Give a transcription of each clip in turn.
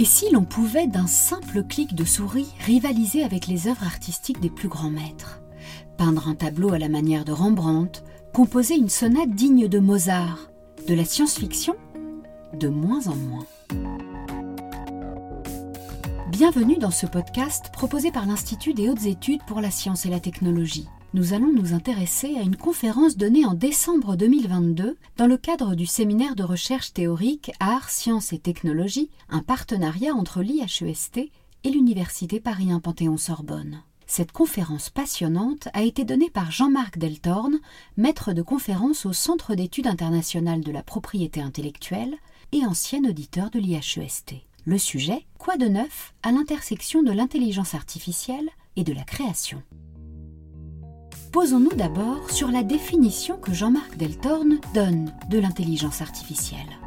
Et si l'on pouvait d'un simple clic de souris rivaliser avec les œuvres artistiques des plus grands maîtres? Peindre un tableau à la manière de Rembrandt, composer une sonate digne de Mozart, de la science-fiction De moins en moins. Bienvenue dans ce podcast proposé par l'Institut des hautes études pour la science et la technologie nous allons nous intéresser à une conférence donnée en décembre 2022 dans le cadre du séminaire de recherche théorique Arts, Sciences et Technologies, un partenariat entre l'IHEST et l'Université Paris 1 Panthéon-Sorbonne. Cette conférence passionnante a été donnée par Jean-Marc Deltorne, maître de conférence au Centre d'études internationales de la propriété intellectuelle et ancien auditeur de l'IHEST. Le sujet Quoi de neuf à l'intersection de l'intelligence artificielle et de la création Posons-nous d'abord sur la définition que Jean-Marc Deltorne donne de l'intelligence artificielle.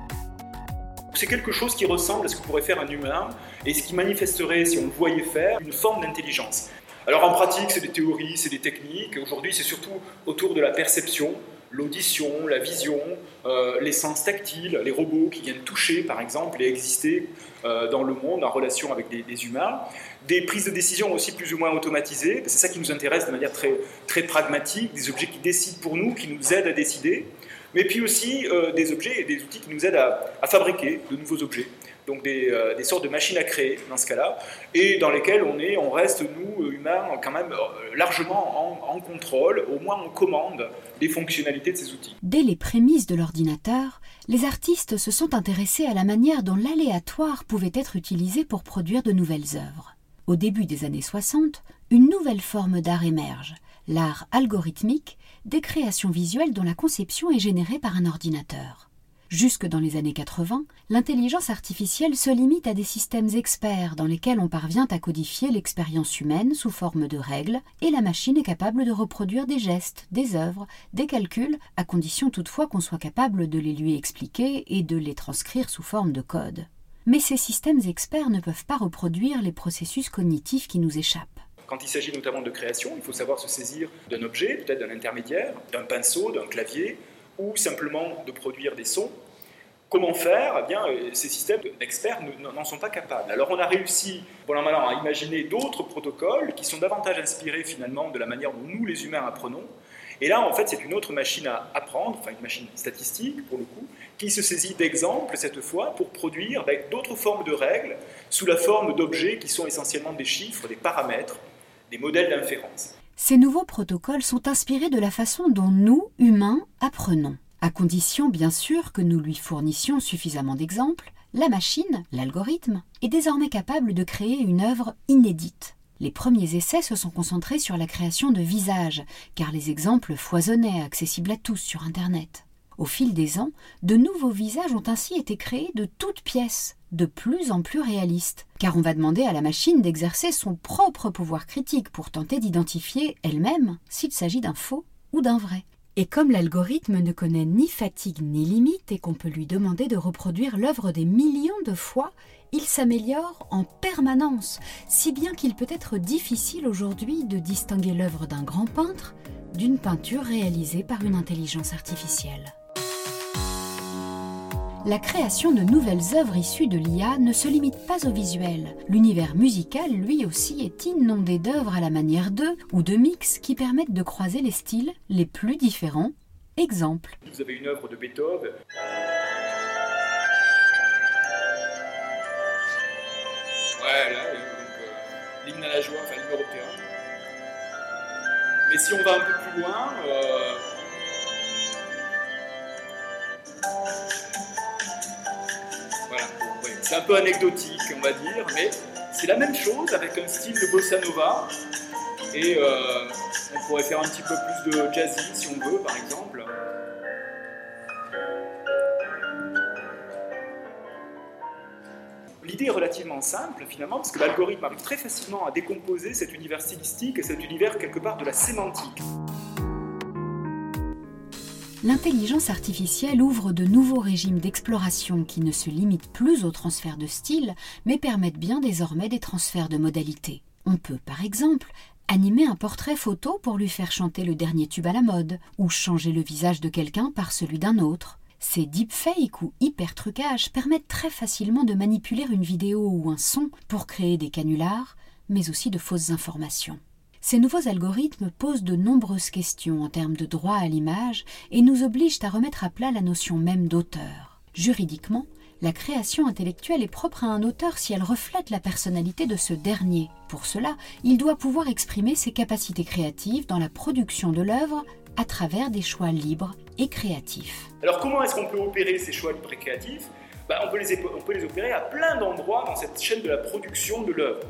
C'est quelque chose qui ressemble à ce que pourrait faire un humain et ce qui manifesterait, si on le voyait faire, une forme d'intelligence. Alors en pratique, c'est des théories, c'est des techniques. Aujourd'hui, c'est surtout autour de la perception, l'audition, la vision, euh, les sens tactiles, les robots qui viennent toucher, par exemple, et exister euh, dans le monde en relation avec des, humains. Des prises de décision aussi plus ou moins automatisées, c'est ça qui nous intéresse de manière très, très pragmatique, des objets qui décident pour nous, qui nous aident à décider, mais puis aussi euh, des objets et des outils qui nous aident à fabriquer de nouveaux objets donc euh, des, sortes de machines à créer dans ce cas-là, et dans lesquelles on, est, on reste, nous, humains, quand même euh, largement en, contrôle, au moins on commande les fonctionnalités de ces outils. Dès les prémices de l'ordinateur, les artistes se sont intéressés à la manière dont l'aléatoire pouvait être utilisé pour produire de nouvelles œuvres. Au début des années 60, une nouvelle forme d'art émerge, l'art algorithmique, des créations visuelles dont la conception est générée par un ordinateur. Jusque dans les années 80, l'intelligence artificielle se limite à des systèmes experts dans lesquels on parvient à codifier l'expérience humaine sous forme de règles et la machine est capable de reproduire des gestes, des œuvres, des calculs, à condition toutefois qu'on soit capable de les lui expliquer et de les transcrire sous forme de code. Mais ces systèmes experts ne peuvent pas reproduire les processus cognitifs qui nous échappent. Quand il s'agit notamment de création, il faut savoir se saisir d'un objet, peut-être d'un intermédiaire, d'un pinceau, d'un clavier, ou simplement de produire des sons. Comment faire? Eh bien, euh, Ces systèmes d'experts n'en sont pas capables. Alors on a réussi, pour l'instant, à imaginer d'autres protocoles qui sont davantage inspirés finalement de la manière dont nous, les humains, apprenons. Et là, en fait, c'est une autre machine à apprendre, enfin une machine statistique pour le coup, qui se saisit d'exemples cette fois pour produire ben, d'autres formes de règles sous la forme d'objets qui sont essentiellement des chiffres, des paramètres, Ces nouveaux protocoles sont inspirés de la façon dont nous, humains, apprenons. À condition, bien sûr, que nous lui fournissions suffisamment d'exemples, la machine, l'algorithme, est désormais capable de créer une œuvre inédite. Les premiers essais se sont concentrés sur la création de visages, car les exemples foisonnaient, accessibles à tous sur Internet. Au fil des ans, de nouveaux visages ont ainsi été créés de toutes pièces, de plus en plus réalistes, car on va demander à la machine d'exercer son propre pouvoir critique pour tenter d'identifier elle-même s'il s'agit d'un faux ou d'un vrai. Et comme l'algorithme ne connaît ni fatigue ni limite et qu'on peut lui demander de reproduire l'œuvre des millions de fois, il s'améliore en permanence, si bien qu'il peut être difficile aujourd'hui de distinguer l'œuvre d'un grand peintre d'une peinture réalisée par une intelligence artificielle. La création de nouvelles œuvres issues de l'IA ne se limite pas au visuel. L'univers musical, lui aussi, est inondé d'œuvres à la manière d'eux ou de mix qui permettent de croiser les styles les plus différents. Exemple. Vous avez une œuvre de Beethoven. Ouais, là, euh, l'hymne à la joie, enfin l'hymne européen. Mais si on va un peu plus loin, euh, C'est un peu anecdotique, on va dire, mais c'est la même chose avec un style de bossa nova. Et euh, on pourrait faire un petit peu plus de jazzy si on veut, par exemple. L'idée est relativement simple finalement, parce que l'algorithme arrive très facilement à décomposer cet univers stylistique et cet univers quelque part de la sémantique l'intelligence artificielle ouvre de nouveaux régimes d'exploration qui ne se limitent plus au transfert de style, mais permettent bien désormais des transferts de modalités. On peut, par exemple, animer un portrait photo pour lui faire chanter le dernier tube à la mode, ou changer le visage de quelqu'un par celui d'un autre. Ces deepfakes ou hyper-trucages permettent très facilement de manipuler une vidéo ou un son pour créer des canulars, mais aussi de fausses informations. Ces nouveaux algorithmes posent de nombreuses questions en termes de droit à l'image et nous obligent à remettre à plat la notion même d'auteur. Juridiquement, la création intellectuelle est propre à un auteur si elle reflète la personnalité de ce dernier. Pour cela, il doit pouvoir exprimer ses capacités créatives dans la production de l'œuvre à travers des choix libres et créatifs. Alors comment est-ce qu'on peut opérer ces choix libres et créatifs? Les, on peut les opérer à plein d'endroits dans cette chaîne de la production de l'œuvre.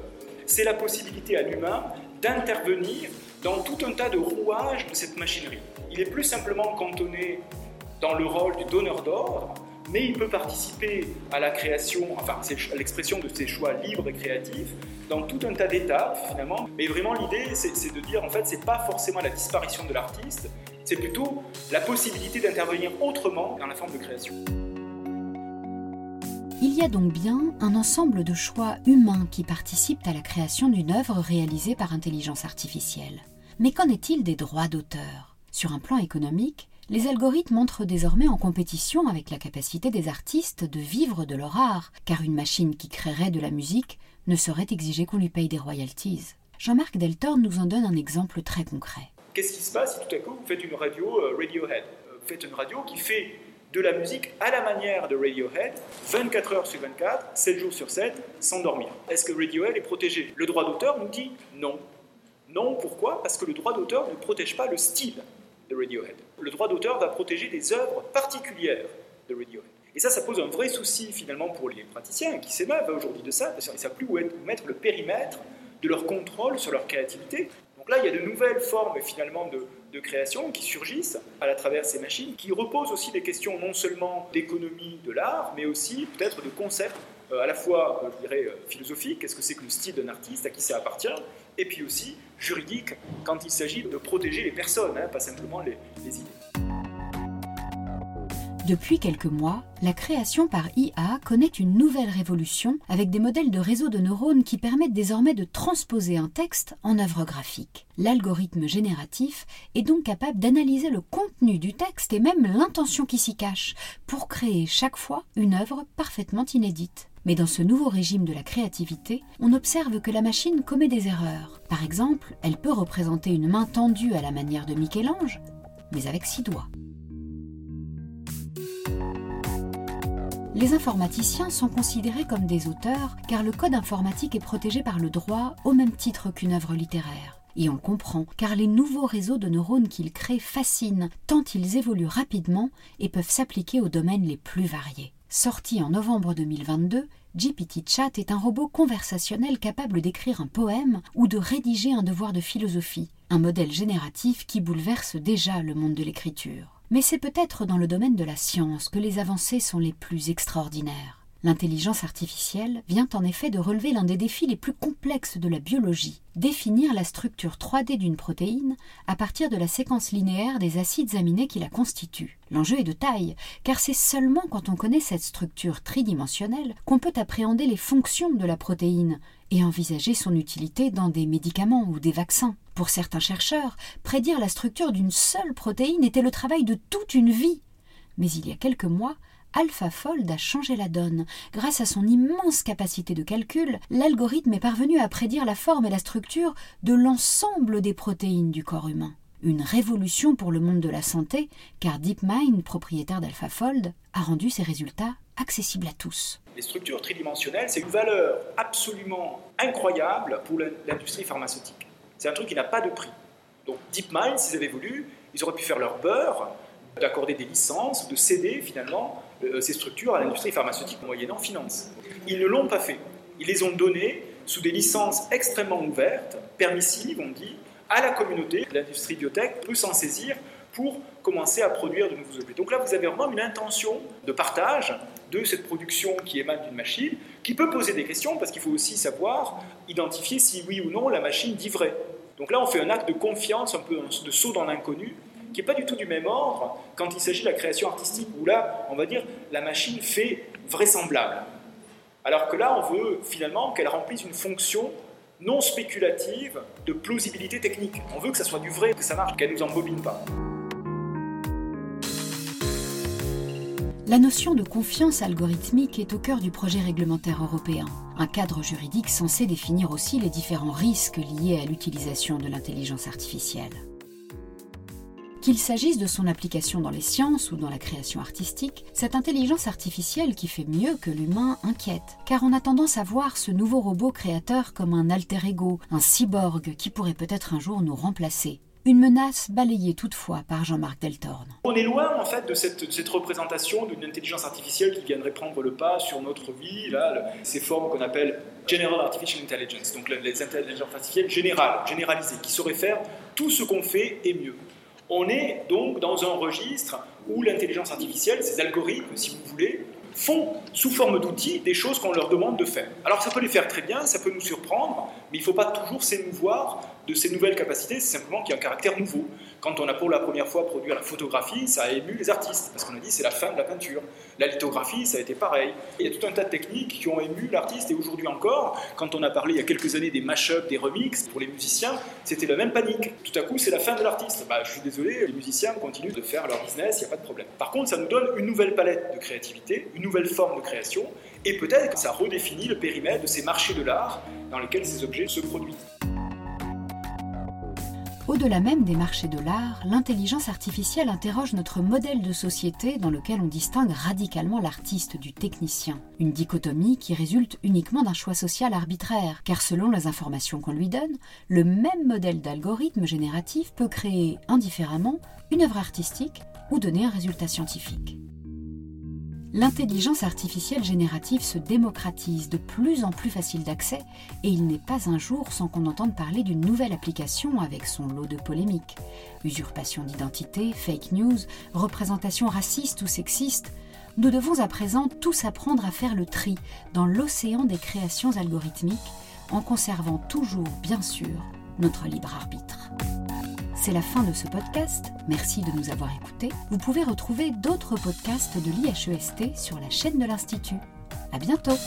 C'est la possibilité à l'humain d'intervenir dans tout un tas de rouages de cette machinerie. Il est plus simplement cantonné dans le rôle du donneur d'ordre, mais il peut participer à la création, enfin à l'expression de ses choix libres et créatifs dans tout un tas d'étapes finalement. Mais vraiment l'idée c'est de dire en fait c'est pas forcément la disparition de l'artiste, c'est plutôt la possibilité d'intervenir autrement dans la forme de création. Il y a donc bien un ensemble de choix humains qui participent à la création d'une œuvre réalisée par intelligence artificielle. Mais qu'en est-il des droits d'auteur? Sur un plan économique, les algorithmes entrent désormais en compétition avec la capacité des artistes de vivre de leur art, car une machine qui créerait de la musique ne saurait exiger qu'on lui paye des royalties. Jean-Marc Deltorne nous en donne un exemple très concret. Qu'est-ce qui se passe si tout à coup vous faites une radio euh, Radiohead? Vous faites une radio qui fait de la musique à la manière de Radiohead, 24 heures sur 24, 7 jours sur 7, sans dormir. Est-ce que Radiohead est protégé? Le droit d'auteur nous dit non. Non, pourquoi? Parce que le droit d'auteur ne protège pas le style de Radiohead. Le droit d'auteur va protéger des œuvres particulières de Radiohead. Et ça, ça pose un vrai souci finalement pour les praticiens qui s'émeuvent aujourd'hui de ça, parce qu'ils ne savent plus où mettre le périmètre de leur contrôle sur leur créativité. Donc là, il y a de nouvelles formes finalement de, création qui surgissent à travers ces machines, qui reposent aussi des questions non seulement d'économie de l'art, mais aussi peut-être de concepts euh, à la fois, euh, je dirais, euh, philosophiques, qu'est-ce que c'est que le style d'un artiste, à qui ça appartient, et puis aussi juridique quand il s'agit de protéger les personnes, hein, pas simplement les idées. Depuis quelques mois, la création par IA connaît une nouvelle révolution avec des modèles de réseaux de neurones qui permettent désormais de transposer un texte en œuvre graphique. L'algorithme génératif est donc capable d'analyser le contenu du texte et même l'intention qui s'y cache pour créer chaque fois une œuvre parfaitement inédite. Mais dans ce nouveau régime de la créativité, on observe que la machine commet des erreurs. Par exemple, elle peut représenter une main tendue à la manière de Michel-Ange, mais avec six doigts. Les informaticiens sont considérés comme des auteurs car le code informatique est protégé par le droit au même titre qu'une œuvre littéraire. Et on comprend, car les nouveaux réseaux de neurones qu'ils créent fascinent, tant ils évoluent rapidement et peuvent s'appliquer aux domaines les plus variés. Sorti en novembre 2022, GPT Chat est un robot conversationnel capable d'écrire un poème ou de rédiger un devoir de philosophie, un modèle génératif qui bouleverse déjà le monde de l'écriture. Mais c'est peut-être dans le domaine de la science que les avancées sont les plus extraordinaires. L'intelligence artificielle vient en effet de relever l'un des défis les plus complexes de la biologie, définir la structure 3D d'une protéine à partir de la séquence linéaire des acides aminés qui la constituent. L'enjeu est de taille, car c'est seulement quand on connaît cette structure tridimensionnelle qu'on peut appréhender les fonctions de la protéine et envisager son utilité dans des médicaments ou des vaccins. Pour certains chercheurs, prédire la structure d'une seule protéine était le travail de toute une vie. Mais il y a quelques mois, AlphaFold a changé la donne. Grâce à son immense capacité de calcul, l'algorithme est parvenu à prédire la forme et la structure de l'ensemble des protéines du corps humain. Une révolution pour le monde de la santé, car DeepMind, propriétaire d'AlphaFold, a rendu ses résultats accessibles à tous. Les structures tridimensionnelles, c'est une valeur absolument incroyable pour l'industrie pharmaceutique. C'est un truc qui n'a pas de prix. Donc DeepMind, s'ils avaient voulu, ils auraient pu faire leur beurre, d'accorder des licences, de céder finalement ces structures à l'industrie pharmaceutique moyennant finance. Ils ne l'ont pas fait. Ils les ont données sous des licences extrêmement ouvertes, permissives, on dit, à la communauté. L'industrie biotech peut s'en saisir pour commencer à produire de nouveaux objets. Donc là, vous avez vraiment une intention de partage de cette production qui émane d'une machine, qui peut poser des questions parce qu'il faut aussi savoir identifier si oui ou non la machine dit vrai. Donc là, on fait un acte de confiance, un peu de saut dans l'inconnu, qui n'est pas du tout du même ordre quand il s'agit de la création artistique, où là, on va dire, la machine fait vraisemblable. Alors que là, on veut finalement qu'elle remplisse une fonction non spéculative de plausibilité technique. On veut que ça soit du vrai, que ça marche, qu'elle ne nous embobine pas. La notion de confiance algorithmique est au cœur du projet réglementaire européen, un cadre juridique censé définir aussi les différents risques liés à l'utilisation de l'intelligence artificielle. Qu'il s'agisse de son application dans les sciences ou dans la création artistique, cette intelligence artificielle qui fait mieux que l'humain inquiète, car on a tendance à voir ce nouveau robot créateur comme un alter ego, un cyborg qui pourrait peut-être un jour nous remplacer. Une menace balayée toutefois par Jean-Marc Deltorne. On est loin en fait de cette, représentation d'une intelligence artificielle qui viendrait prendre le pas sur notre vie, là, ces formes qu'on appelle General Artificial Intelligence, donc les intelligences artificielles générales, généralisées, qui sauraient faire tout ce qu'on fait et mieux. On est donc dans un registre où l'intelligence artificielle, ces algorithmes, si vous voulez, font sous forme d'outils des choses qu'on leur demande de faire. Alors ça peut les faire très bien, ça peut nous surprendre, mais il ne faut pas toujours s'émouvoir de ces nouvelles capacités, c'est simplement qu'il y a un caractère nouveau. Quand on a pour la première fois produit la photographie, ça a ému les artistes, parce qu'on a dit c'est la fin de la peinture. La lithographie, ça a été pareil. il y a tout un tas de techniques qui ont ému l'artiste, et aujourd'hui encore, quand on a parlé il y a quelques années des mash-ups, des remixes, pour les musiciens, c'était la même panique. Tout à coup, c'est la fin de l'artiste. Bah, je suis désolé, les musiciens continuent de faire leur business, il n'y a pas de problème. Par contre, ça nous donne une nouvelle palette de créativité, une nouvelle forme de création, et peut-être que ça redéfinit le périmètre de ces marchés de l'art dans lesquels ces objets se produisent. Au-delà même des marchés de l'art, l'intelligence artificielle interroge notre modèle de société dans lequel on distingue radicalement l'artiste du technicien. Une dichotomie qui résulte uniquement d'un choix social arbitraire, car selon les informations qu'on lui donne, le même modèle d'algorithme génératif peut créer indifféremment une œuvre artistique ou donner un résultat scientifique. L'intelligence artificielle générative se démocratise, de plus en plus facile d'accès, et il n'est pas un jour sans qu'on entende parler d'une nouvelle application avec son lot de polémiques. Usurpation d'identité, fake news, représentation raciste ou sexiste. Nous devons à présent tous apprendre à faire le tri dans l'océan des créations algorithmiques, en conservant toujours, bien sûr, notre libre arbitre. C'est la fin de ce podcast. Merci de nous avoir écoutés. Vous pouvez retrouver d'autres podcasts de l'IHEST sur la chaîne de l'Institut. À bientôt!